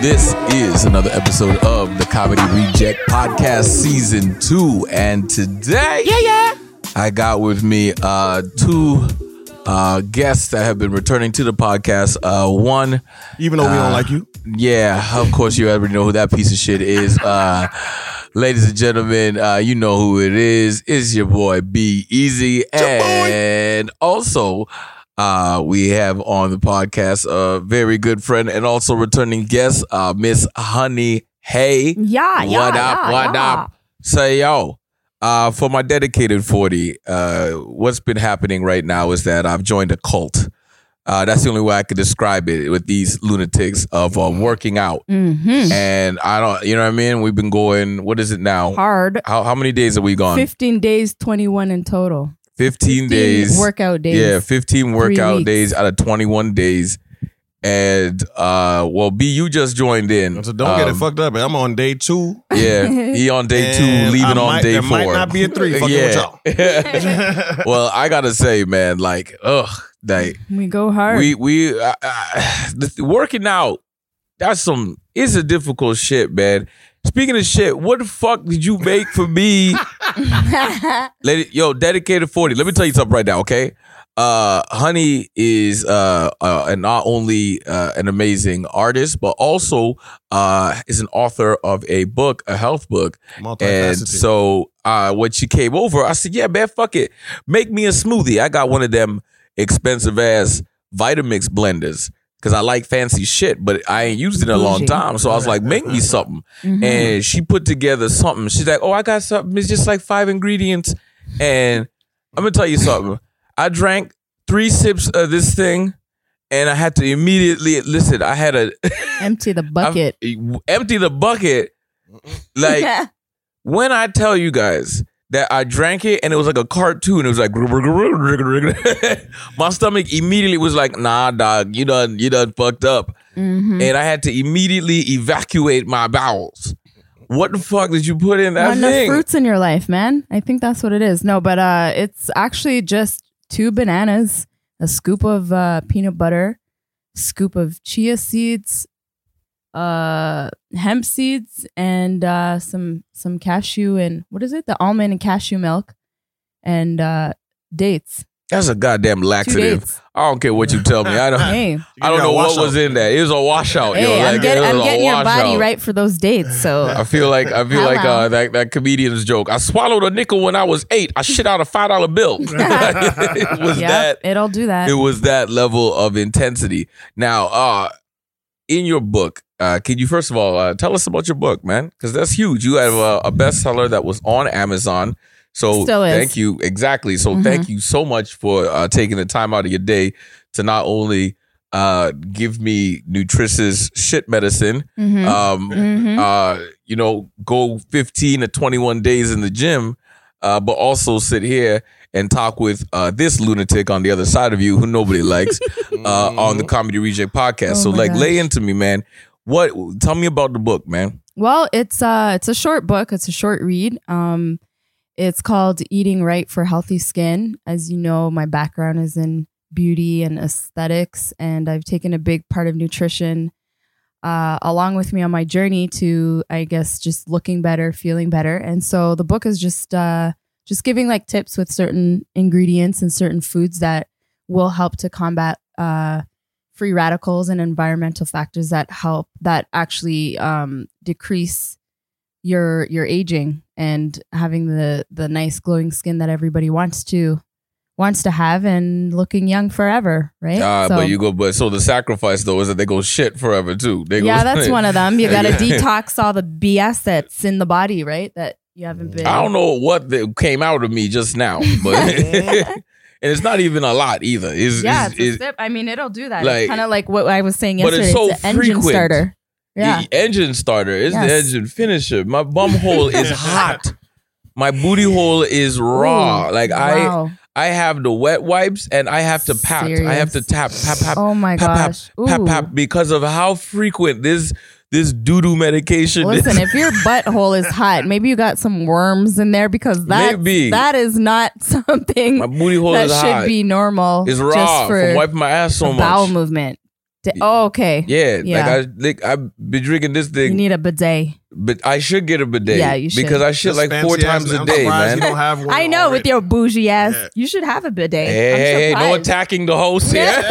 This is another episode of the Comedy Reject Podcast Season 2. And today, yeah, yeah, I got with me uh, two uh, guests that have been returning to the podcast. Uh, one, Even though we Uh, don't like you. yeah, of course, you already know who that piece of shit is. Uh, ladies and gentlemen, uh, you know who it is. It's your boy B Easy. And also, uh, we have on the podcast a very good friend and also returning guest, uh, Miss Honee Haye. Yeah, yeah, what up? yeah, what yeah. up? Say yo. Uh, for my dedicated 40, uh, what's been happening right now is that I've joined a cult. Uh, that's the only way I could describe it with these lunatics of uh, working out. Mm-hmm. And I don't, you know what I mean? We've been going, what is it now? Hard. How, how many days have we gone? 15 days, 21 in total. 15 days. Workout days. Yeah, 15 workout days out of 21 days. And, uh, well, B, you just joined in. So don't get it Um, fucked up. I'm on day two. Yeah, he on day two, leaving I on might- day there four. might not be a three. Fucking with y'all. well, I gotta say, man, like, ugh, like We go hard. we we uh, uh, the, working out. That's some. It's a difficult shit, man. Speaking of shit, what the fuck did you make for me? Lady, yo, dedicated 40. Let me tell you something right now, okay? Uh Honee is uh, uh and not only uh, an amazing artist, but also uh is an author of a book, a health book. And so uh when she came over, I said, Yeah, man, fuck it. Make me a smoothie. I got one of them expensive ass Vitamix blenders. Cause I like fancy shit, but I ain't used it in a long time. So I was like, make me something. Mhm. And she put together something. She's like, Oh, I got something. It's just like five ingredients. And I'm gonna tell you something. I drank three sips of this thing and I had to immediately listen. I had a Empty the bucket. empty the bucket. Like when I tell you guys that I drank it and it was like a cartoon, it was like my stomach immediately was like, nah, dog, you done, you done fucked up. Mhm. And I had to immediately evacuate my bowels. What the fuck did you put in that Not enough fruits in your life, man. I think that's what it is. No, but uh, it's actually just two bananas, a scoop of uh, peanut butter, scoop of chia seeds, uh, hemp seeds, and uh, some some cashew and what is it? The almond and cashew milk, and uh, dates. That's a goddamn laxative. I don't care what you tell me. I don't. Hey, I don't know what washout. was in that. It was a washout. hey, yo. I'm, Like, get- I'm getting your body washout. right for those dates. So I feel like I feel like uh, that that comedian's joke. I swallowed a nickel when I was eight. I shit out a five dollar bill. it was yeah, that. it'll do that. It was that level of intensity. Now, uh, in your book, uh, can you first of all uh, tell us about your book, man? Because that's huge. You have a, a bestseller that was on Amazon. So thank you. Exactly. So Mhm. thank you so much for uh, taking the time out of your day to not only uh, give me nutritious shit medicine, Mhm. um, Mhm. uh, you know, go 15 to 21 days in the gym, uh, but also sit here and talk with uh, this lunatic on the other side of you who nobody likes uh, on the Comedy Reject podcast. Oh so, my like, lay into me, man. What? Tell me about the book, man. Well, it's uh it's a short book. It's a short read. Um it's called Eating Right for Healthy Skin. As you know, my background is in beauty and aesthetics and I've taken a big part of nutrition uh, along with me on my journey to I guess just looking better, feeling better. And so the book is just uh just giving like tips with certain ingredients and certain foods that will help to combat uh free radicals and environmental factors that help that actually um, decrease your your aging and having the the nice glowing skin that everybody wants to wants to have and looking young forever, right? Uh, So- but you go, but so the sacrifice though is that they go shit forever too. They yeah, go, that's one of them. You got to detox all the BS that's in the body, right? That you haven't mm. been. I don't know what the, came out of me just now, but and it's not even a lot either. It's, Yeah, it's, it's it's- I mean, it'll do that. like- it's kind of like what I was saying yesterday. But it's so an engine frequent. starter. Yeah. The engine starter. It's Yes. the engine finisher. My bum hole is hot. My booty hole is raw. Ooh, like I wow. I have the wet wipes and I have to pat. I have to Serious? tap, tap, tap, Oh my pap, pap, gosh. pap, Ooh. pap, because of how frequent this this doo doo medication. Listen, if your butthole is hot, maybe you got some worms in there because that Maybe. that is not something my booty hole that is should hot. be normal. it's just raw for from wiping my ass so much. bowel movement. Oh, okay. Yeah, Yeah. like I, like I've been drinking this thing. You need a bidet. But I should get a bidet. Yeah, you should. because I shit This like four ass- times a I'm day, surprised man. You don't have one I know with already. your bougie ass, Yeah. you should have a bidet. Hey, I'm hey, hey, no surprised. attacking the host here.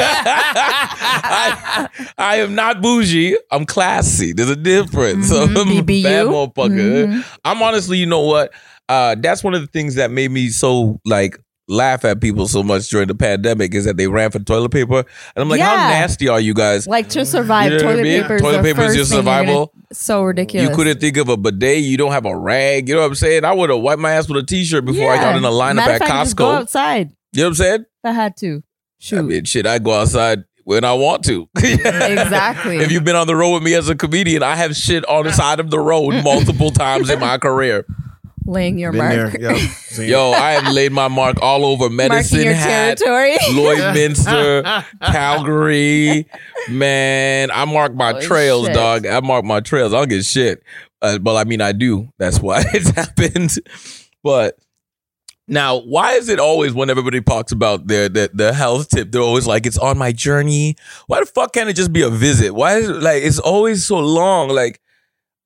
I, I am not bougie. I'm classy. There's a difference. So Mhm, I'm a BBU. bad motherfucker. Mhm. I'm honestly, you know what? Uh, that's one of the things that made me so like laugh at people so much during the pandemic is that they ran for toilet paper, and I'm like, how Yeah. nasty are you guys? Like to survive, You know what I toilet mean? paper is Toilet the paper is first your thing you're gonna- survival. So ridiculous. You couldn't think of a bidet. You don't have a rag. You know what I'm saying? I would have wiped my ass with a t-shirt before I got in a lineup Matter at of fact, just go Costco. outside. You know what I'm saying? I had to. Shoot. I mean, shit, I go outside when I want to. Exactly. if you've been on the road with me as a comedian, I have shit on the side of the road multiple times in my career. Laying your Been mark. there. Yep. Seen Yo, I have laid my mark all over medicine Marking your hat, territory. Lloydminster, Calgary. Man, I mark my Holy trails, shit. dog. I mark my trails. I don't get shit. Uh, but I mean, I do. That's why it's happened. But now, why is it always when everybody talks about their, their the health tip, they're always like, it's on my journey? Why the fuck can't it just be a visit? Why is it like it's always so long? Like,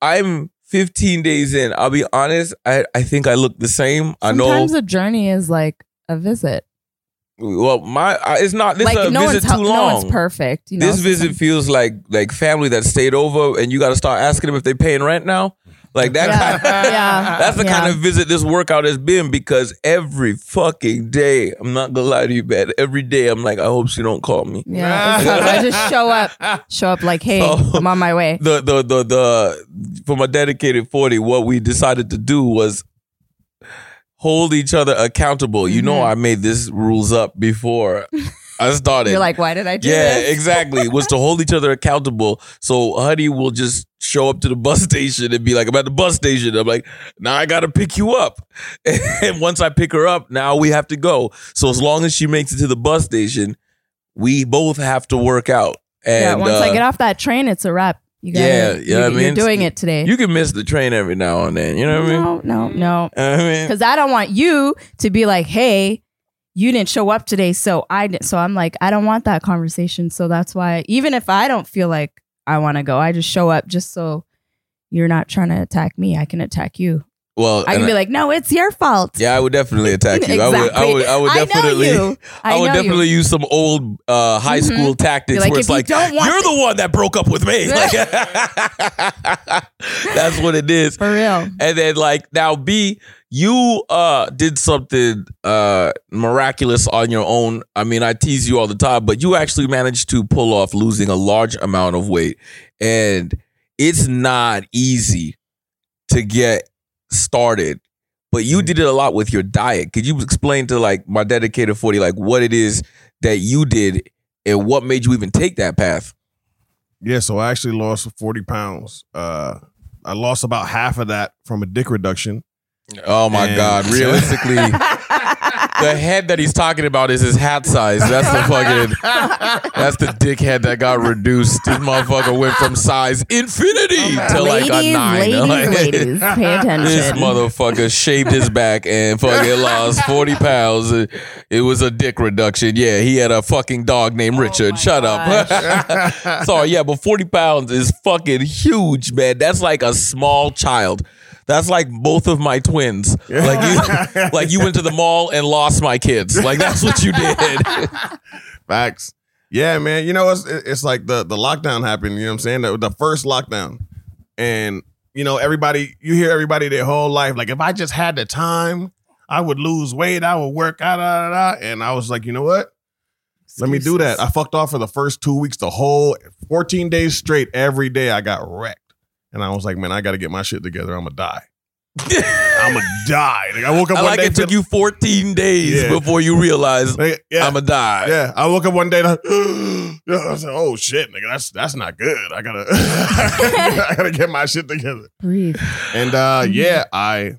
I'm 15 days in. I'll be honest. I, I think I look the same. I know. Sometimes a journey is like a visit. Well, my I- it's not. This like is a no visit too no long. one's perfect. You know, this visit feels like like family that stayed over, and you got to start asking them if they're paying rent now. Like that. Yeah, kind yeah, That's the kind of visit this workout has been because every fucking day, I'm not gonna lie to you, man. Every day, I'm like, I hope she don't call me. Yeah. I just show up, show up like, hey, So- I'm on my way. The the the the from a dedicated forty, what we decided to do was hold each other accountable. You know, Mhm. I made this rules up before I started. You're like, why did I do that? Yeah, this? exactly. Was to hold each other accountable. So Honee will just show up to the bus station and be like, I'm at the bus station. I'm like, now I gotta pick you up. And once I pick her up, now we have to go. So as long as she makes it to the bus station, we both have to work out. And yeah, once I uh, get off that train, it's a wrap. You gotta, Yeah, you, yeah, I you're mean, doing it today. you can miss the train every now and then. You know what I mean? no, no, no. I mean, Because I don't want you to be like, hey, you didn't show up today, so I didn't. So I'm like, I don't want that conversation. So that's why, even if I don't feel like I want to go, I just show up just so you're not trying to attack me. I can attack you. Well, I can be like, no, it's your fault. yeah, I would definitely attack you. I would, I Exactly. would, I would I know definitely. I, I, would definitely you. use some old uh, high Mhm. school tactics like, where it's you like, you're the one that broke up with me. Like, that's what it is. For real. And then like now B, you uh did something uh miraculous on your own. I mean, I tease you all the time, but you actually managed to pull off losing a large amount of weight. And it's not easy to get started. But you did it a lot with your diet. Could you explain to like my dedicated 40 like what it is that you did and what made you even take that path? Yeah, so I actually lost 40 pounds. Uh, I lost about half of that from a dick reduction. Oh my And- god, realistically the head that he's talking about is his hat size. That's the fucking. That's the dickhead that got reduced. This motherfucker went from size infinity to like a ladies, nine. ladies, Like, ladies, pay attention. This motherfucker shaved his back and fucking lost 40 pounds. It- It was a dick reduction. Yeah, he had a fucking dog named Richard. Oh my Shut up. Sorry, yeah, but 40 pounds is fucking huge, man. That's like a small child. That's like both of my twins. Like you like you went to the mall and lost my kids. Like that's what you did. Facts. Yeah, man. You know, it's it's like the the lockdown happened. You know what I'm saying? The, the first lockdown, and you know, everybody. You hear everybody their whole life. Like, if I just had the time, I would lose weight. I would work out. Da, da, da. And I was like, you know what? Let me do that. I fucked off for the first two weeks, the whole 14 days straight. Every day I got wrecked. And I was like, man, I got to get my shit together. I'm going to die. I'm going to die. Like, I woke up I one like day. it took you 14 days Yeah. before you realized Like, yeah. I'm gonna die. Yeah, I woke up one day. and yeah, I was like, "Oh shit, nigga, that's that's not good. I gotta, I gotta get my shit together." Breathe. And uh, Mhm. yeah, I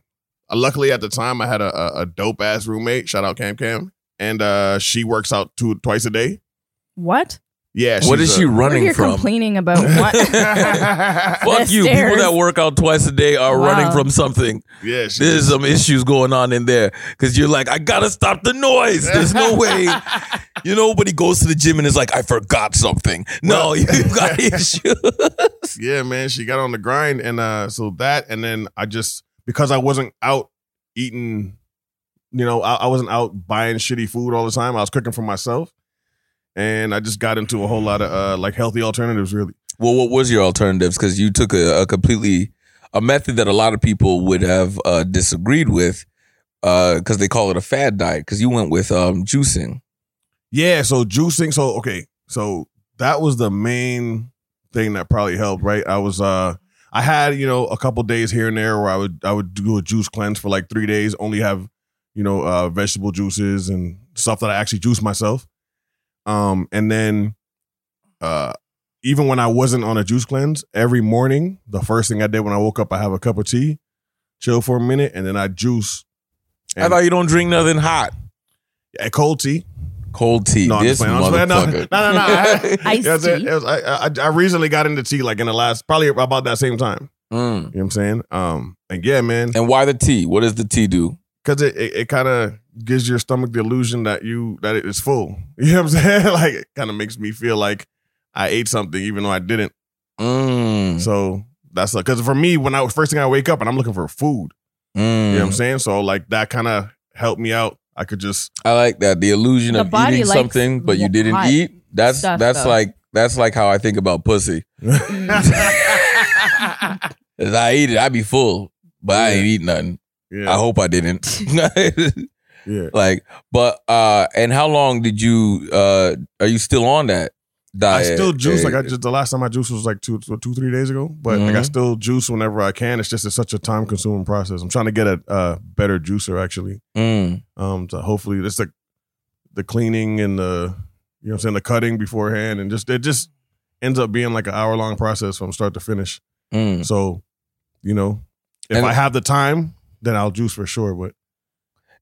uh, luckily at the time I had a, a, a dope ass roommate. Shout out Cam Cam, and uh, she works out two twice a day. What? Yeah. What is a- she We're running here from? complaining about what? Fuck The you. People that work out twice a day are running from something. yeah. She's There's some issues going on in there because you're like, I gotta stop the noise. There's no way. You know, nobody goes to the gym and is like, I forgot something. No, you got issues. yeah, man, she got on the grind, and uh, so that, and then I just because I wasn't out eating, you know, I, I wasn't out buying shitty food all the time. I was cooking for myself, and I just got into a whole lot of uh, like healthy alternatives. Really, Well, what was your alternatives? Because you took a, a completely a method that a lot of people would have uh, disagreed with because they call it a fad diet. Because you went with um, juicing. yeah. So juicing. So okay, so that was the main thing that probably helped. Right, I was uh. I had, you know, a couple days here and there where I would I would do a juice cleanse for like three days, only have, you know, uh, vegetable juices and stuff that I actually juice myself. Um, and then uh even when I wasn't on a juice cleanse, every morning, the first thing I did when I woke up, I have a cup of tea, chill for a minute, and then I juice. I thought you don't drink nothing hot. yeah, cold tea. Cold tea. No, this. I'm just playing. motherfucker. No, no, no. no. I- Iced tea. Was- I, I, I recently got into tea like in the last, probably about that same time. Mm. You know what I'm saying? Um, and yeah, man, And why the tea? What does the tea do? Because it, it, it kind of gives your stomach the illusion that you that it is full. You know what I'm saying? like it kind of makes me feel like I ate something even though I didn't. Mm. So that's because for me, when I first thing I wake up and I'm looking for food, Mm. you know what I'm saying? So like that kind of helped me out. I could just I like that. The illusion The of eating something, but you didn't eat. That's stuff, that's though. like that's like how I think about pussy. As I eat it, I be full, but I ain't eat nothing. Yeah, I hope I didn't. yeah. like, but uh, and how long did you? uh Are you still on that Diet? I still juice like I just the last time I juiced was like two two three days ago. But like I Mhm. still juice whenever I can. It's just it's such a time consuming process. I'm trying to get a uh, better juicer actually. Mm. Um, to hopefully it's like the cleaning and the you know what I'm saying the cutting beforehand and just it just ends up being like an hour long process from start to finish. Mm. So, you know, if And- I have the time, then I'll juice for sure. But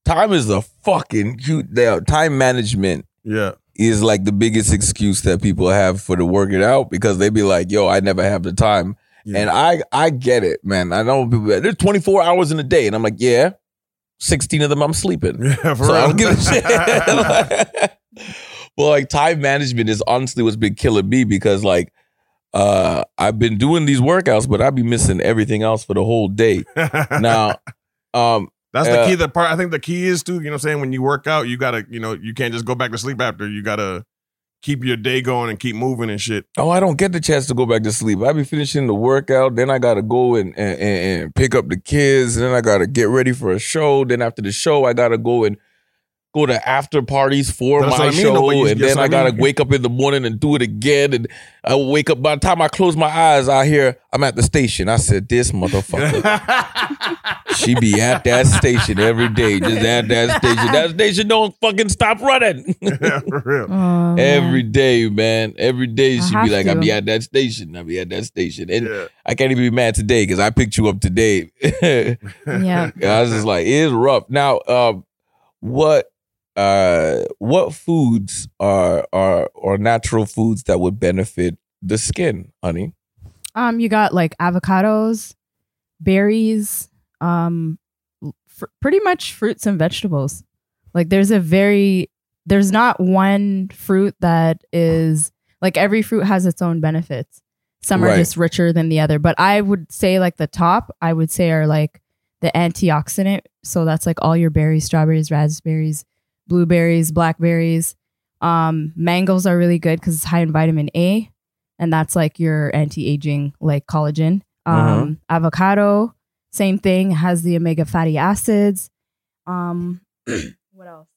Time is a fucking the Time management yeah, is like the biggest excuse that people have for to work it out because they be like, "Yo, I never have the time," yeah. and I I get it, man. I know people. There's 24 hours in a day, and I'm like, yeah, 16 of them I'm sleeping. yeah, for so I don't give a shit. well, like time management is honestly what's been killing me because like uh I've been doing these workouts, but I'd be missing everything else for the whole day. Now, um, That's the Uh, key. The part I think the key is too. You know, what I'm saying when you work out, you gotta, you know, you can't just go back to sleep after. You gotta keep your day going and keep moving and shit. oh, I don't get the chance to go back to sleep. I be finishing the workout, then I gotta go and and, and pick up the kids, then I gotta get ready for a show. Then after the show, I gotta go and go to after parties for That's my what I mean, show, though, you- and then what I I gotta wake up in the morning and do it again. And I wake up. By the time I close my eyes, I hear I'm at the station. I said, "This motherfucker." She be at that station every day, just at that station. That station don't fucking stop running. yeah, for real. Oh, every day, man. Every day she be have like, I to. be at that station. I be at that station. And Yeah. I can't even be mad today because I picked you up today. yeah. I was just like, it is rough. Now, um, what uh what foods are are are natural foods that would benefit the skin, Honee? Um, you got like avocados, berries, um, fr- pretty much fruits and vegetables. Like there's a very there's not one fruit that is like every fruit has its own benefits. Some are Right. just richer than the other, but I would say like the top I would say are like the antioxidant. So that's like all your berries, strawberries, raspberries, blueberries, blackberries. Um, mangoes are really good because it's high in vitamin A, and that's like your anti-aging, like collagen. Um, avocado, same thing, has the omega fatty acids. Um, what else?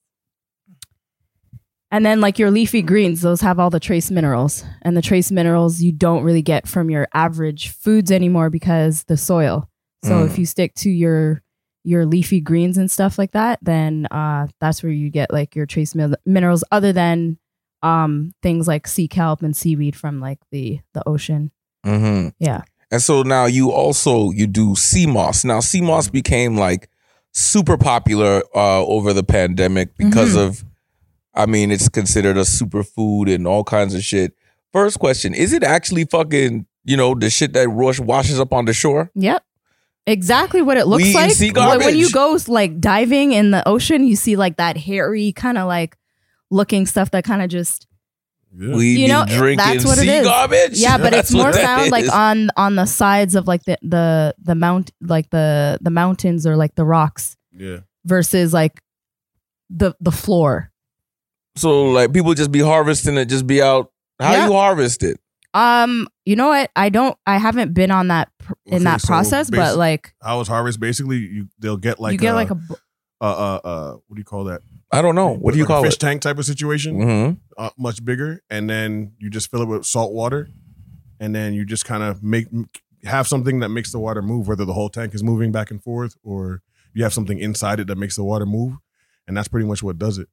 And then like your leafy greens, those have all the trace minerals, and the trace minerals you don't really get from your average foods anymore because the soil. So Mm. if you stick to your your leafy greens and stuff like that, then uh, that's where you get like your trace min- minerals, other than um, things like sea kelp and seaweed from like the the ocean. Mm-hmm. Yeah. And so now you also you do sea moss. Now sea moss became like super popular uh, over the pandemic because Mhm. of, I mean, it's considered a superfood and all kinds of shit. First question: Is it actually fucking you know the shit that rush washes up on the shore? Yep. Exactly what it looks We like. see Like, when you go like diving in the ocean, you see like that hairy kind of like looking stuff that kind of just Yeah. We You be know, drinking that's what it sea is. garbage. yeah, but That's it's more what that found like on on the sides of like the the the mount like the the mountains or like the rocks yeah. versus like the the floor. So like people just be harvesting it, just be out. How Yeah. you harvest it? Um, you know what? I don't. I haven't been on that pr- in that so process, but basi- like How is harvest? Basically, you they'll get like you get a, like a uh uh uh what do you call that? I don't know. What do you Like a call fish it? tank type of situation, hmm uh, much bigger, and then you just fill it with salt water, and then you just kind of make have something that makes the water move, whether the whole tank is moving back and forth, or you have something inside it that makes the water move, and that's pretty much what does it.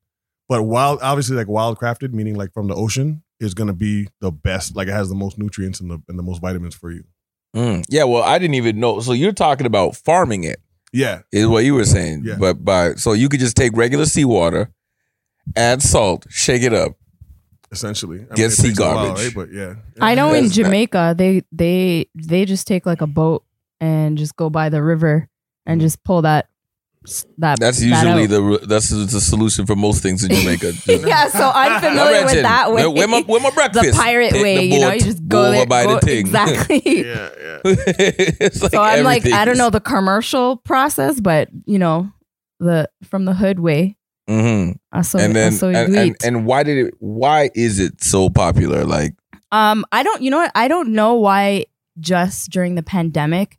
But wild, obviously, like wild crafted, meaning like from the ocean, is going to be the best. Like it has the most nutrients and the and the most vitamins for you. Mm. Yeah. Well, I didn't even know. So you're talking about farming it, Yeah, is what you were saying. Yeah. But by so you could just take regular seawater, add salt, shake it up. essentially. I Get it sea takes a while, garbage. right? But yeah, I know in That's- Jamaica they they they just take like a boat and just go by the river and just pull that that That's usually out. the that's the solution for most things in Jamaica. yeah. So I'm familiar with that way. Where my, where my breakfast? the pirate Take way, the you know, you just go, over there, by go- the thing. exactly. yeah, yeah. it's like so I'm like, everything I don't know the commercial process, but you know, the from the hood way. So, and then so and, and, and why did it? Why is it so popular? Like Um, I don't. You know what? I don't know why. Just during the pandemic,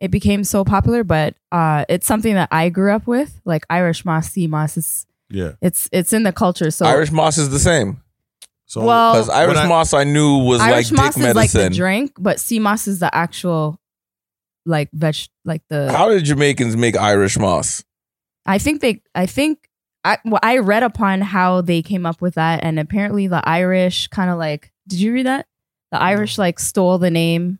it became so popular, but uh, it's something that I grew up with, like Irish moss, sea moss. It's yeah. it's it's in the culture. So Irish moss is the same So Well- because Irish I- moss I knew was Irish like moss dick is like the medicine. drink, but sea moss is the actual like veg, like the. How did Jamaicans make Irish moss? I think they. I think. I well, I read upon how they came up with that, and apparently the Irish kind of like. Did you read that? The Irish like stole the name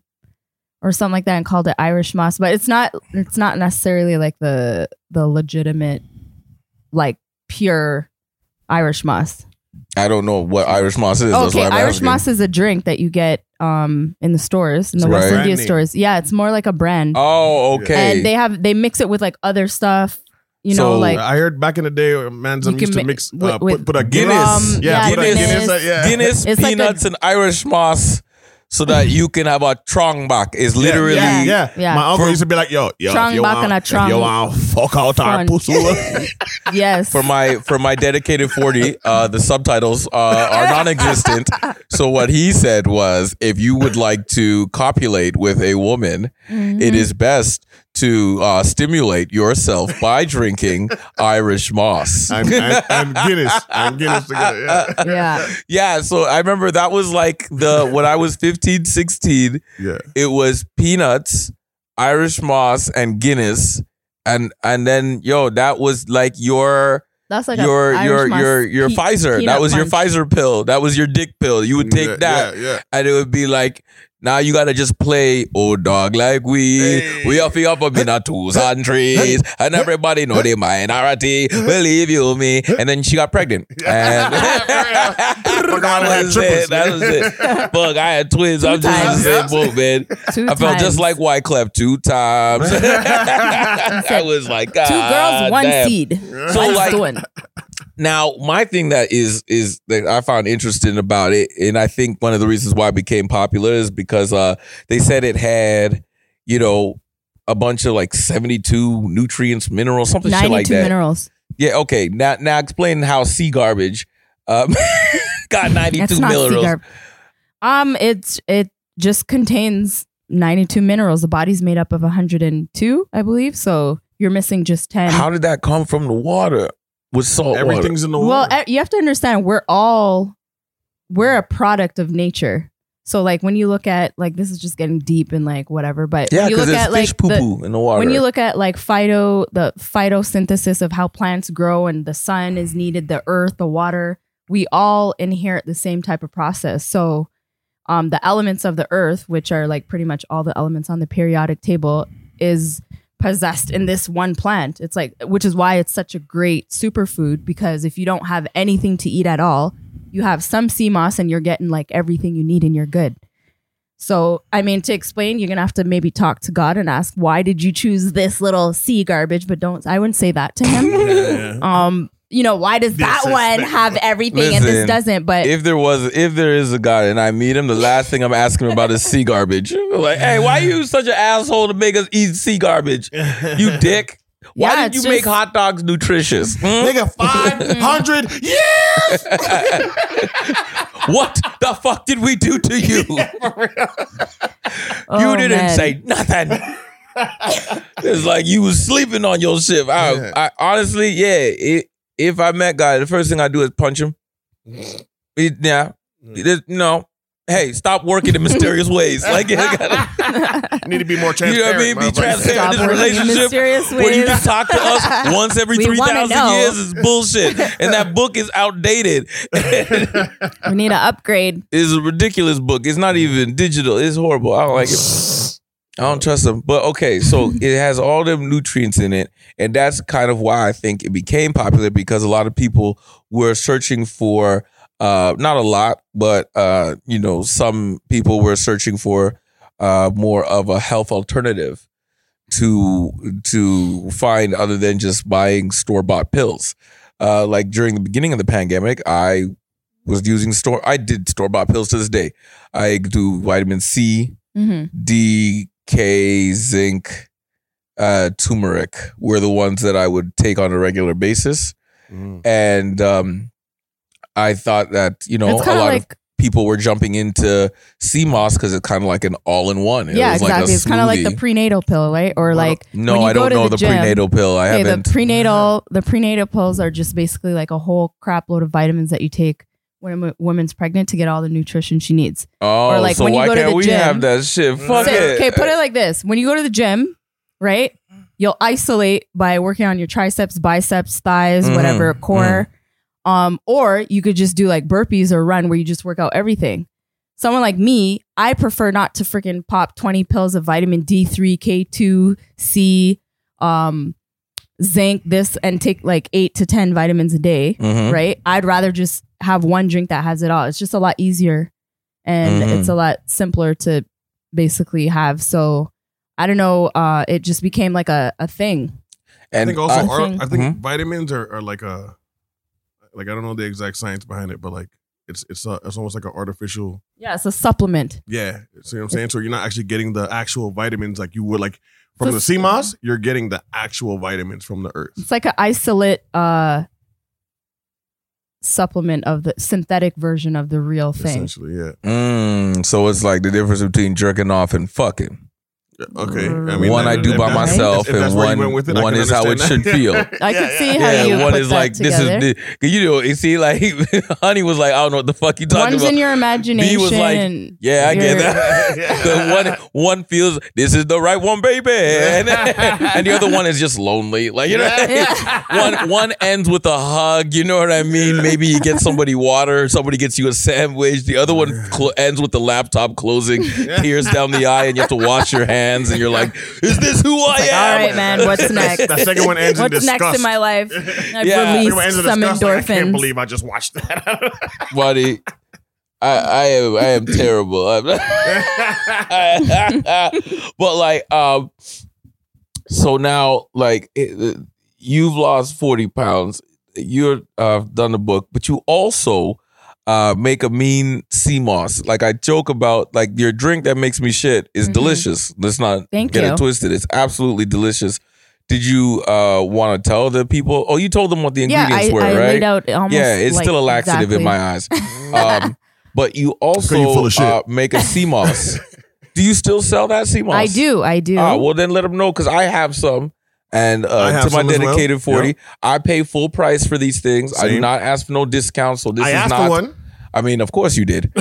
or something like that and called it Irish moss, but it's not. It's not necessarily like the the legitimate, like pure Irish moss. I don't know what Irish moss is. That's okay, why Irish asking. moss is a drink that you get um in the stores in the Right. West Brand India stores. Yeah, it's more like a brand, Oh, okay. and they have they mix it with like other stuff. You know, like I heard back in the day, man's You used to mix, with- uh, with put, put a Guinness. Guinness. rum, yeah, yeah, put a Guinness. Guinness. uh, yeah. Guinness, It's like a- peanuts, and Irish moss, so that you can have a trong back. Is literally yeah, yeah, Yeah. My uncle For- used to be like, "Yo, yo, Trong if you back want, and a if trong you want fuck out our front. pussy." yes, for my for my dedicated 40 uh the subtitles uh, are non-existent so what he said was if you would like to copulate with a woman Mhm. it is best to uh, stimulate yourself by drinking irish moss and, and, and Guinness, and Guinness together. Yeah, yeah. yeah so i remember that was like the when i was 15 16 yeah. it was peanuts irish moss and guinness and and then yo that was like your That's like your a Irish your moss your your pe- Pfizer. That peanut was your. Pfizer pill. That was your dick pill. You would take yeah, that, Yeah, yeah. and it would be like, now you gotta just play "Oh Dog Like We." Hey. We off up up in our twos and trees, and everybody know the minority. Believe you me. And then she got pregnant, and that was it. That was it. Fuck, I had twins. I'm Two just in the times. same boat, man. Two I felt times. just like Wyclef two times. I was like, God two girls, one damn. seed. So One like, stone. Now, my thing that is is that I found interesting about it, and I think one of the reasons why it became popular is because uh they said it had, you know, a bunch of like seventy two nutrients, minerals, something shit like that. minerals. Yeah, okay. Now now explain how sea garbage um got ninety sea minerals. garb. Um, it's it just contains ninety-two minerals. The body's made up of hundred and two, I believe. So you're missing just ten. How did that come from the water with salt water? Everything's in the well, water. Well, you have to understand we're all we're a product of nature. So like when you look at like this is just getting deep and like whatever, but Yeah, when you look it's at fish like poo the, poo in the water. when you look at like phyto the photosynthesis of how plants grow and the sun is needed the earth the water we all inherit the same type of process so um the elements of the earth which are like pretty much all the elements on the periodic table is possessed in this one plant it's like which is why it's such a great superfood because if you don't have anything to eat at all you have some sea moss and you're getting like everything you need and you're good. So, I mean, to explain, you're gonna have to maybe talk to God and ask, why did you choose this little sea garbage? But don't, I wouldn't say that to him. Yeah. um, you know, why does that one have everything and this doesn't? But if there was, if there is a God and I meet him, the last thing I'm asking him about is sea garbage. Like, hey, why are you such an asshole to make us eat sea garbage? You dick. Why Yeah, did you it's make hot dogs nutritious? Hmm? Nigga, 500 years. what the fuck did we do to you? oh, you didn't man. say nothing. it's like you was sleeping on your ship. I, Yeah. I honestly, yeah. It, if I met guy, the first thing I do is punch him. It- yeah, mm. It- no. Hey, stop working in mysterious ways. Like, you gotta- You need to be more you transparent. know what I mean? Be motherfucker. transparent Stop this working in relationship. mysterious Where you ways. just talk to us once every We three wanna thousand know. years is bullshit, and that book is outdated. we need to upgrade. It's a ridiculous book. It's not even digital. It's horrible. I don't like it. I don't trust them. But okay, so it has all them nutrients in it, and that's kind of why I think it became popular because a lot of people were searching for uh not a lot, but uh you know, some people were searching for uh more of a health alternative to to find other than just buying store-bought pills. Uh like during the beginning of the pandemic, I was using store I did store-bought pills to this day. I do vitamin C, hmm D, K, zinc, uh, turmeric were the ones that I would take on a regular basis. Mm. And um, I thought that, you know, a lot like of people were jumping into sea moss because it's kind of like an all in one. It yeah, was like exactly. it's kind of like the prenatal pill, right? Or like No, when you I go don't to know the the, gym- prenatal pill. I okay, haven't. The prenatal the prenatal pills are just basically like a whole crap load of vitamins that you take when a woman's pregnant to get all the nutrition she needs. oh, or like so when you why go to can't the we gym- have that shit? Fuck So, it. okay, put it like this: when you go to the gym, right? You'll isolate by working on your triceps, biceps, thighs, Mhm, whatever, core. Um, or you could just do like burpees or run where you just work out everything. Someone like me, I prefer not to freaking pop 20 pills of vitamin D3, K2, C, um, zinc, this, and take like eight to 10 vitamins a day, Mhm. right? I'd rather just have one drink that has it all. It's just a lot easier and Mhm. it's a lot simpler to basically have. So I don't know, uh, it just became like a, a thing. I And think also, I- ar- think- I think Mhm. vitamins are, are like a, like I don't know the exact science behind it, but like it's it's a, it's almost like an artificial. Yeah, it's a supplement. Yeah, see what I'm saying? So you're not actually getting the actual vitamins like you would like from So the s- sea moss. You're getting the actual vitamins from the earth. It's like an isolate uh supplement of the synthetic version of the real thing. Essentially, yeah. Mm, so it's like the difference between jerking off and fucking. Yeah, Okay, I mm-hmm. mean one that- I do if by that- myself, if that's and where you one went with it, I one can is how it understand should that. feel. I can see how yeah, you one put is that like together. this is the, you know you see like Honee was like I don't know what the fuck you talking about. One's about. in your imagination. was like, and yeah, I get you're- that. The one one feels this is the right one, baby, and, and the other one is just lonely. Like you know, Yeah. one one ends with a hug. You know what I mean? Maybe you get somebody water, somebody gets you a sandwich. The other one cl- ends with the laptop closing, tears down the eye, and you have to wash your hands. And you're like, "Is this who I Like, am?" all right, man, what's next? That second one ends in What's disgust. next in my life? I've Yeah. Second one ends released in some disgust, like, endorphins. I can't believe I just watched that. buddy. I, I am I am terrible. but like um so now like it, you've lost 40 pounds. You're uh done the book, but you also uh make a mean sea moss. Like I joke about like your drink that makes me shit is Mhm. delicious. Let's not Thank get you. it twisted. It's absolutely delicious. Did you uh want to tell the people? Oh, you told them what the yeah, ingredients I, were, I right? laid out almost. yeah, it's like, still a laxative in my eyes. Um, but you also you full of shit. uh, make a sea moss. do you still sell that sea moss? I do, I do. Ah, well, then let them know because I have some. And uh, to my some as well. dedicated 40, Yep. I pay full price for these things. I do not ask for no discounts. So this I is asked not. for one. I mean, of course you did.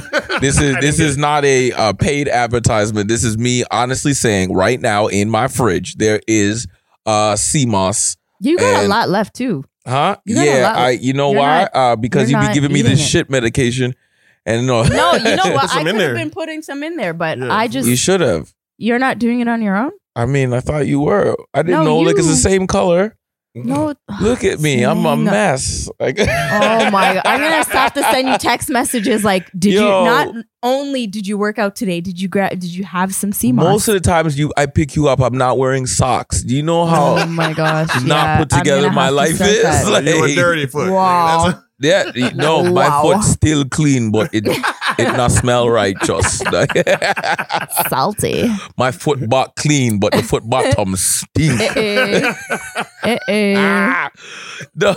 This is this didn't is not a uh, paid advertisement. This is me honestly saying right now in my fridge there is uh sea moss. you got a lot left too. Huh? You yeah, I. You know you're why? not- uh, because you you're be giving me this it. shit medication, and no, No, you know what? I could have been putting some in there, but Yeah. I just you should have. you're not doing it on your own. I mean, I thought you were. I didn't No, know like it's the same color. No. Look at me, I'm a Sling. mess. Like, Oh my god! I'm gonna stop to send you text messages like, did Yo. you not only did you work out today? Did you grab Did you have some sea moss? Most of the times you I pick you up, I'm not wearing socks. Do you know how oh my gosh! not yeah, put together my have to life is? Like- you a dirty foot. Wow. Yeah, no, my Wow. foot's still clean, but it it not smell right. Just salty. my foot bot clean, but the foot bottom stink. Eh. Ah, no.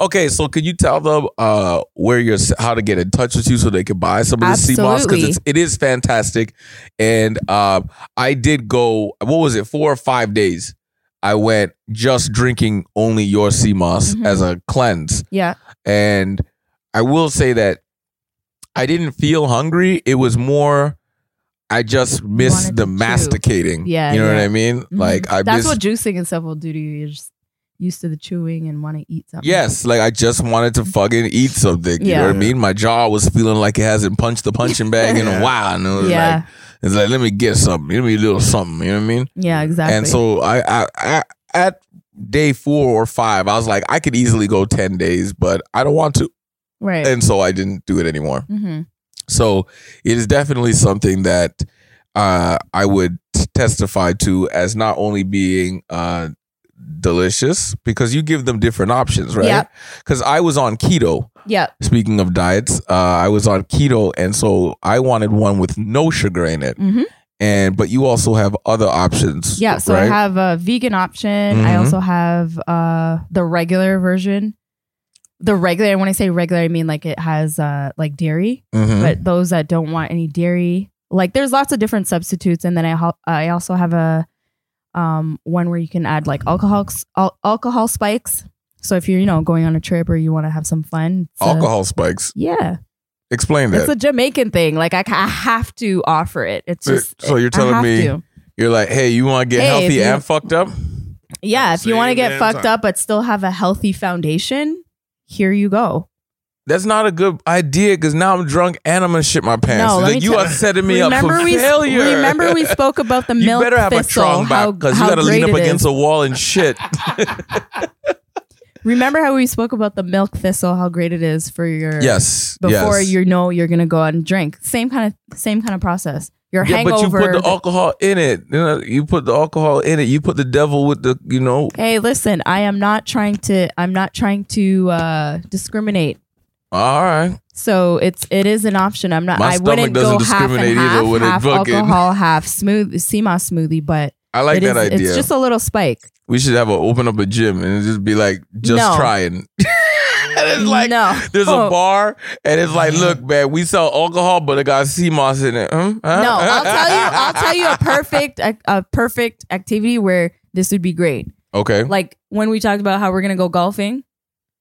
okay, so can you tell them uh, where you're, how to get in touch with you so they can buy some of the sea moss because it's it is fantastic. And uh, I did go. What was it? Four or five days. I went just drinking only your sea moss Mhm. as a cleanse, Yeah. and I will say that I didn't feel hungry. It was more. I just missed the chew. masticating. Yeah, you know what. I mean. Mhm. Like I That's miss what juicing and stuff will do to you. You're just used to the chewing and want to eat something. Yes, like I just wanted to fucking eat something. You know what I mean? My jaw was feeling like it hasn't punched the punching bag in a while. And it was Yeah. like it's like let me get something. Give me a little something. You know what I mean? Yeah. Exactly. And so I, I, I at day four or five, I was like, I could easily go ten days, but I don't want to. right. And so I didn't do it anymore. hmm So it is definitely something that uh, I would testify to as not only being uh, delicious because you give them different options, right? Yep. Because I was on keto. Yeah. Speaking of diets, uh, I was on keto, and so I wanted one with no sugar in it. hmm And but you also have other options. Yeah. So I have a vegan option. I Mhm. also have uh the regular version. The regular, and when I say regular, I mean like it has uh like dairy. Mhm. But those that don't want any dairy, like there's lots of different substitutes. And then I ho- I also have a um one where you can add like alcohol al- alcohol spikes. So if you're you know going on a trip or you want to have some fun, it's a- alcohol spikes. yeah, Explain that. it's a Jamaican thing. Like I, I have to offer it. It's So- just so you're telling me to. You're like, hey, you want to get Hey, healthy and fucked up? Yeah, if you want to get fucked time. up but still have a healthy foundation, here you go. That's not a good idea because now I'm drunk and I'm gonna shit my pants. No, let like me you tell- are setting me up remember for we failure. remember we spoke about the milk. you better have a thistle, strong back because you got to lean up against is. a wall and shit. Remember how we spoke about the milk thistle, how great it is for your yes. before yes. you know you're gonna go out and drink. Same kind of same kind of process. Your Yeah, but you put the alcohol in it. You, know, you put the alcohol in it. You put the devil with the, you know. hey, listen, I am not trying to. I'm not trying to uh, discriminate. All right. So it's it is an option. I'm not. My I stomach wouldn't doesn't go half and discriminate either half, it half alcohol, half smooth sea moss smoothie. But I like it is, that idea. It's just a little spike. we should have a open up a gym and just be like, just No. trying. and it's like, no, there's Oh. a bar and it's like, look, man, we sell alcohol, but it got sea moss in it. Hmm? Huh? No, I'll tell you. I'll tell you a perfect a, a perfect activity where this would be great. Okay. Like when we talked about how we're gonna go golfing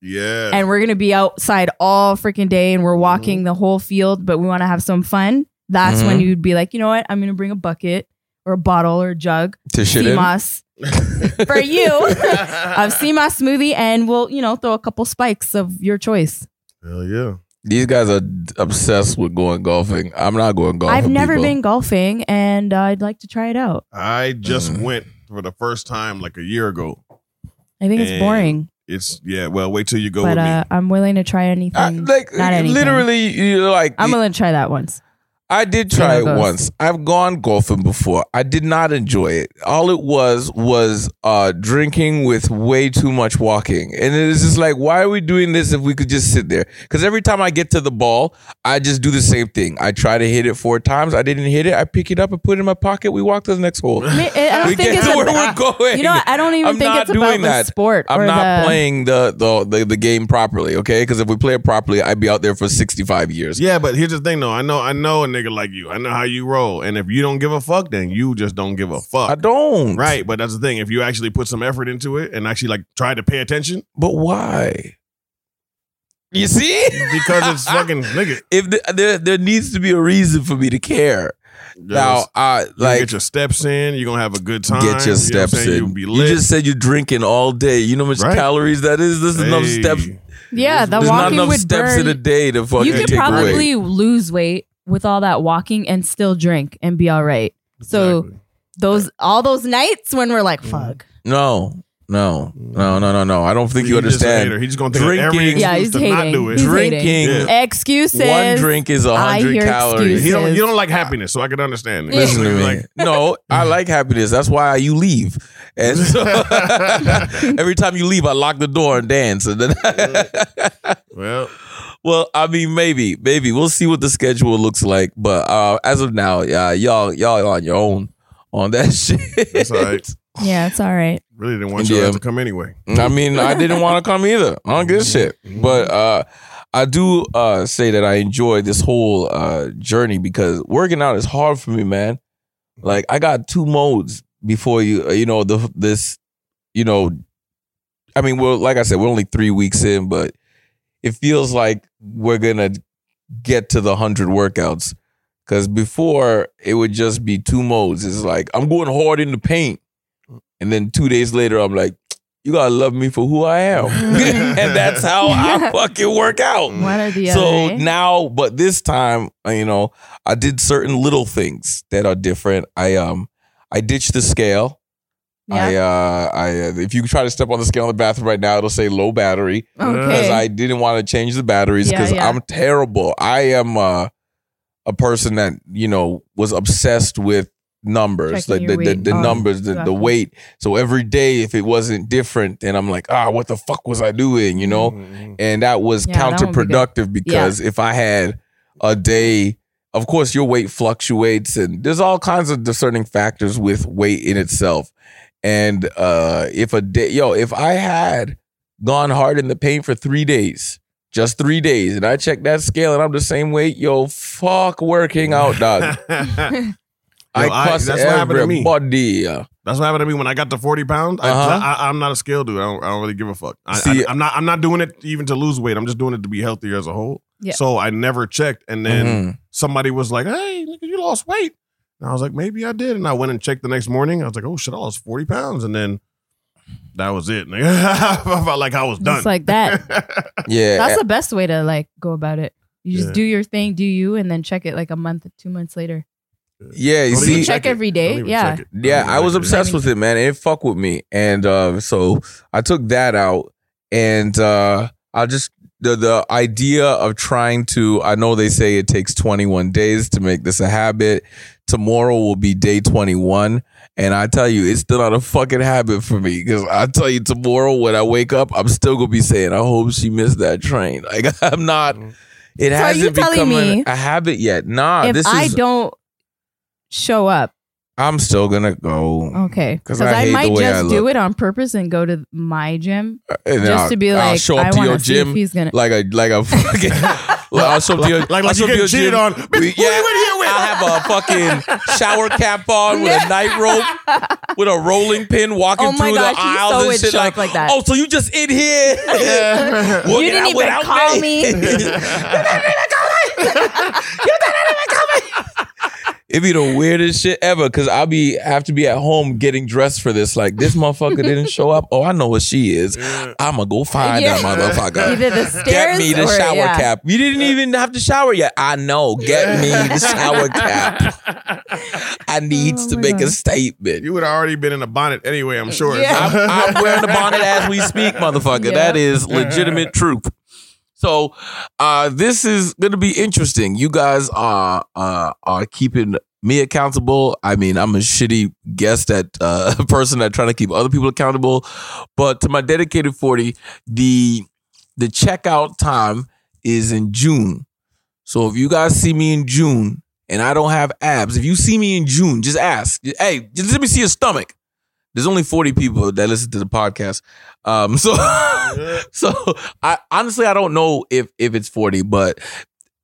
Yeah. and we're gonna be outside all freaking day and we're walking the whole field, but we want to have some fun. That's when Mhm. you'd be like, you know what? I'm gonna bring a bucket or a bottle or a jug, To shit in. sea moss for you of sea moss smoothie, and we'll you know throw a couple spikes of your choice. Hell yeah. These guys are obsessed with going golfing. I'm not going golfing. I've never people. been golfing, and uh, I'd like to try it out. I just Mm. went for the first time like a year ago. I think it's boring, It's yeah. Well, wait till you go but with uh, I'm willing to try anything. I, like Not anything. literally, you're like I'm willing to try that once. I did try it it once. I've gone golfing before. I did not enjoy it. All it was was uh, drinking with way too much walking, and it is just like, why are we doing this if we could just sit there? Because every time I get to the ball, I just do the same thing. I try to hit it four times. I didn't hit it. I pick it up and put it in my pocket. We walk to the next hole. I, don't we think get it's to where about, we're going. You know. I don't even I'm think not it's about doing the that. sport. I'm or not the, playing the, the the the game properly, okay? Because if we play it properly, I'd be out there for 65 years. Yeah, but here's the thing though. I know I know a nigga like you. I know how you roll. And if you don't give a fuck, then you just don't give a fuck. I don't. Right, but that's the thing. If you actually put some effort into it and actually like try to pay attention, But why? You see? because it's fucking nigga. if the, there there needs to be a reason for me to care. Now, I you like get your steps in. You're gonna have a good time. get your you know steps in. You'll be You just said you're drinking all day. You know how much Right. calories that is. This is enough steps. Yeah, the There's not walking enough would steps burn. in a day to fucking you could take probably away. lose weight with all that walking and still drink and be all right. So Exactly. those all those nights when we're like, Mm-hmm. fuck, No, No, no, no, no, no. I don't think you He's just a understand. He's just gonna think of every Drinking- excuse Yeah, he's to not hating. do it. He's Drinking- hating. Excuses. One drink is a I hundred hear calories. excuses. He don't. You don't like happiness, so I can understand. it. Listen to me. Like, no, I like happiness. That's why you leave. And so every time you leave, I lock the door and dance. And then well, well, I mean, maybe, maybe we'll see what the schedule looks like. But uh, as of now, yeah, y'all, y'all on your own on that shit. That's all right. Yeah, it's all right. really didn't want Yeah. you to come anyway. I mean, I didn't want to come either. I don't give a shit. But uh, I do uh, say that I enjoy this whole uh, journey because working out is hard for me, man. Like I got two modes before you, uh, you know, the this, you know, I mean, well, like I said, we're only three weeks in, but it feels like we're gonna get to the hundred workouts. Cause before it would just be two modes. It's like I'm going hard in the paint, and then two days later I'm like, you gotta love me for who I am, and that's how I fucking work out. One or the So other. eh? now, but this time, uh, you know, I did certain little things that are different. I um, I ditched the scale. I uh, I uh, if you try to step on the scale in the bathroom right now, it'll say low battery because okay. I didn't want to change the batteries because yeah. I'm terrible. I am uh, a person that you know was obsessed with numbers, Checking like the, your the, the Oh, numbers, the, the weight. So every day, if it wasn't different, then I'm like, ah, what the fuck was I doing? You know, Mhm. and that was Yeah, that be good. counterproductive because if I had a day, of course, your weight fluctuates, and there's all kinds of discerning factors with weight in itself. And uh, if a day, yo, if I had gone hard in the paint for three days, just three days, and I check that scale and I'm the same weight, yo, fuck working out, dog. I I- cuss that's what happened to me. everybody. That's what happened to me when I got to forty pounds. I, Uh-huh. I, I'm not a scale dude. I don't, I don't really give a fuck. I, See- I, am not. I'm not doing it even to lose weight. I'm just doing it to be healthier as a whole. Yeah. So I never checked, and then Mhm. somebody was like, "Hey, you lost weight." And I was like, "Maybe I did." And I went and checked the next morning. I was like, "Oh shit, I lost forty pounds." And then that was it. nigga. I felt like I was done. Just like that. Yeah, That's the best way to like go about it. You just Yeah. do your thing, do you, and then check it like a month, two months later. yeah. You see, even check it. every day, yeah. check it. Don't Yeah, I was check it. obsessed with it, man. It fucked with me, and uh, so I took that out, and uh, I just the the idea of trying to. I know they say it takes 21 days to make this a habit. Tomorrow will be day 21, and I tell you, it's still not a fucking habit for me because I tell you, tomorrow when I wake up, I'm still gonna be saying, "I hope she missed that train." Like I'm not. Mm-hmm. It So hasn't telling become a- me a habit yet. Nah, if this is. I don't show up, I'm still gonna go. Okay, because I I, hate the might way I just do it on purpose and go to my gym uh, And just I'll- to be I'll like, show up I to your want to see if gym he's gonna. like a like a fucking. Well, I'll show up to Like, like I'll you up to getting cheated gym. on. Bitch, We- who you here with? I have a fucking shower cap on with a night rope with a rolling pin walking Oh my through gosh, the you aisles so and shit like, like that. Oh, so you just in here? You didn't even call me. you didn't even call me. you didn't even call me. It'd be the weirdest shit ever because I'll be have to be at home getting dressed for this. Like this motherfucker didn't show up. Oh, I know what she is. I'ma go find Yeah. that motherfucker. Either the stairs Get me the or- shower yeah. cap. You didn't even have to shower yet. I know. Get me the shower cap. I need Oh to my make a statement. You would have already been in a bonnet anyway. I'm sure. Yeah. I'm, I'm wearing the bonnet as we speak, motherfucker. Yeah. That is legitimate truth. So, uh, this is gonna be interesting. You guys are uh, are keeping me accountable. I mean, I'm a shitty guest at uh, person that trying to keep other people accountable. But to my dedicated forty, the the checkout time is in June. So if you guys see me in June and I don't have abs, if you see me in June, just ask. Hey, just let me see your stomach. There's only 40 people that listen to the podcast. Um, so so I honestly I don't know if if it's 40, but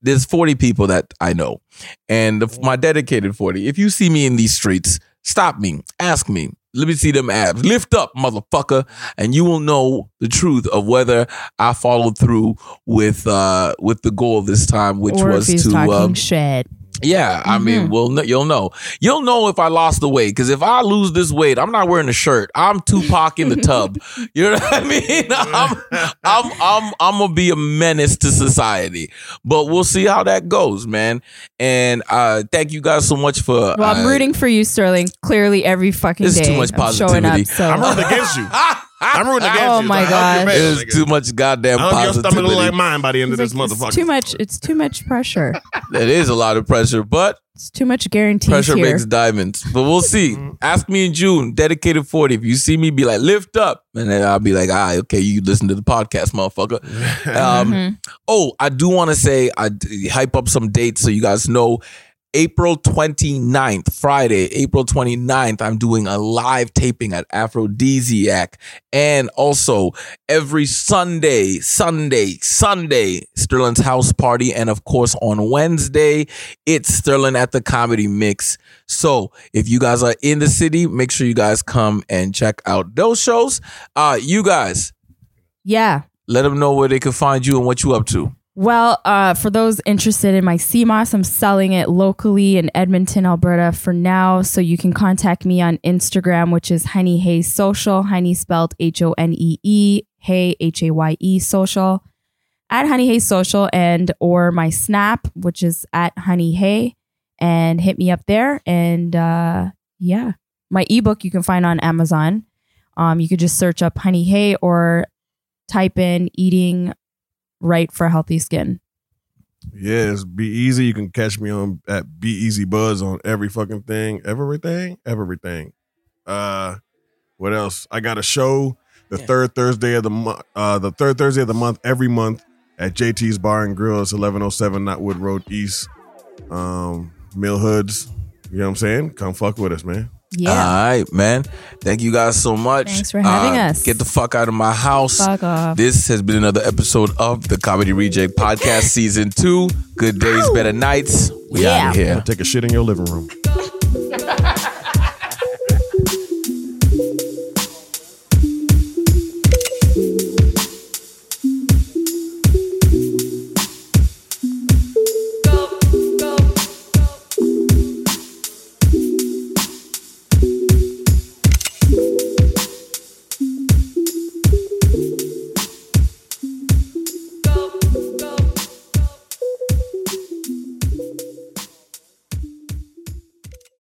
there's 40 people that I know. And the, my dedicated 40. If you see me in these streets, stop me, ask me. Let me see them abs. Lift up, motherfucker, and you will know the truth of whether I followed through with uh with the goal this time, which or was if he's to talking um, shit. Yeah, I mean, Mhm. well, kn- you'll know. You'll know if I lost the weight because if I lose this weight, I'm not wearing a shirt. I'm Tupac in the tub. You know what I mean? I'm, I'm, I'm, I'm gonna be a menace to society. But we'll see how that goes, man. And uh, thank you guys so much for. Well, I'm uh, rooting for you, Sterling. Clearly, every fucking There's day. too much I'm showing positivity. up. So I'm rooting against you. I'm rooting against Oh you. my so I God. fail, It's nigga. too much goddamn I hope your stomach look positivity. like mine by the end of It's this like, motherfucker. too much. It's too much pressure. It is a lot of pressure, but It's too much guarantees pressure here. makes diamonds. But we'll see. Ask me in June. Dedicated 40. If you see me, be like, lift up. And then I'll be like, ah, okay, you listen to the podcast, motherfucker. Um, Mhm. Oh, I do want to say, I d- hype up some dates so you guys know. April 29th, Friday, April 29th, I'm doing a live taping at Aphrodisiac. And also every Sunday, Sunday, Sunday, Sterling's house party. And of course, on Wednesday, it's Sterling at the Comedy Mix. So if you guys are in the city, make sure you guys come and check out those shows. Uh, you guys, Yeah. let them know where they can find you and what you up to. Well, uh, for those interested in my sea moss, I'm selling it locally in Edmonton, Alberta for now. So you can contact me on Instagram, which is Honee Haye Social. Honee spelled H O N E E, Haye H A Y E Social, at Honee Haye Social, and or my Snap, which is at Honee Haye, and hit me up there. And uh, yeah, my ebook you can find on Amazon. Um, you could just search up Honee Haye or type in eating right for healthy skin. Yes, B Easy. You can catch me on at B Easy Buzz on every fucking thing, everything, everything. Uh, what else? I got a show the Yeah. third Thursday of the month. Uh, the third Thursday of the month every month at JT's Bar and Grill. It's eleven oh seven Knottwood Road East, um, Mill Woods. You know what I'm saying? Come fuck with us, man. Yeah. All right, man. Thank you guys so much. Thanks for having Uh, us. Get the fuck out of my house. Fuck off. This has been another episode of the Comedy Reject Podcast Season 2. Good days, better nights. We Yeah. out of here. Take a shit in your living room.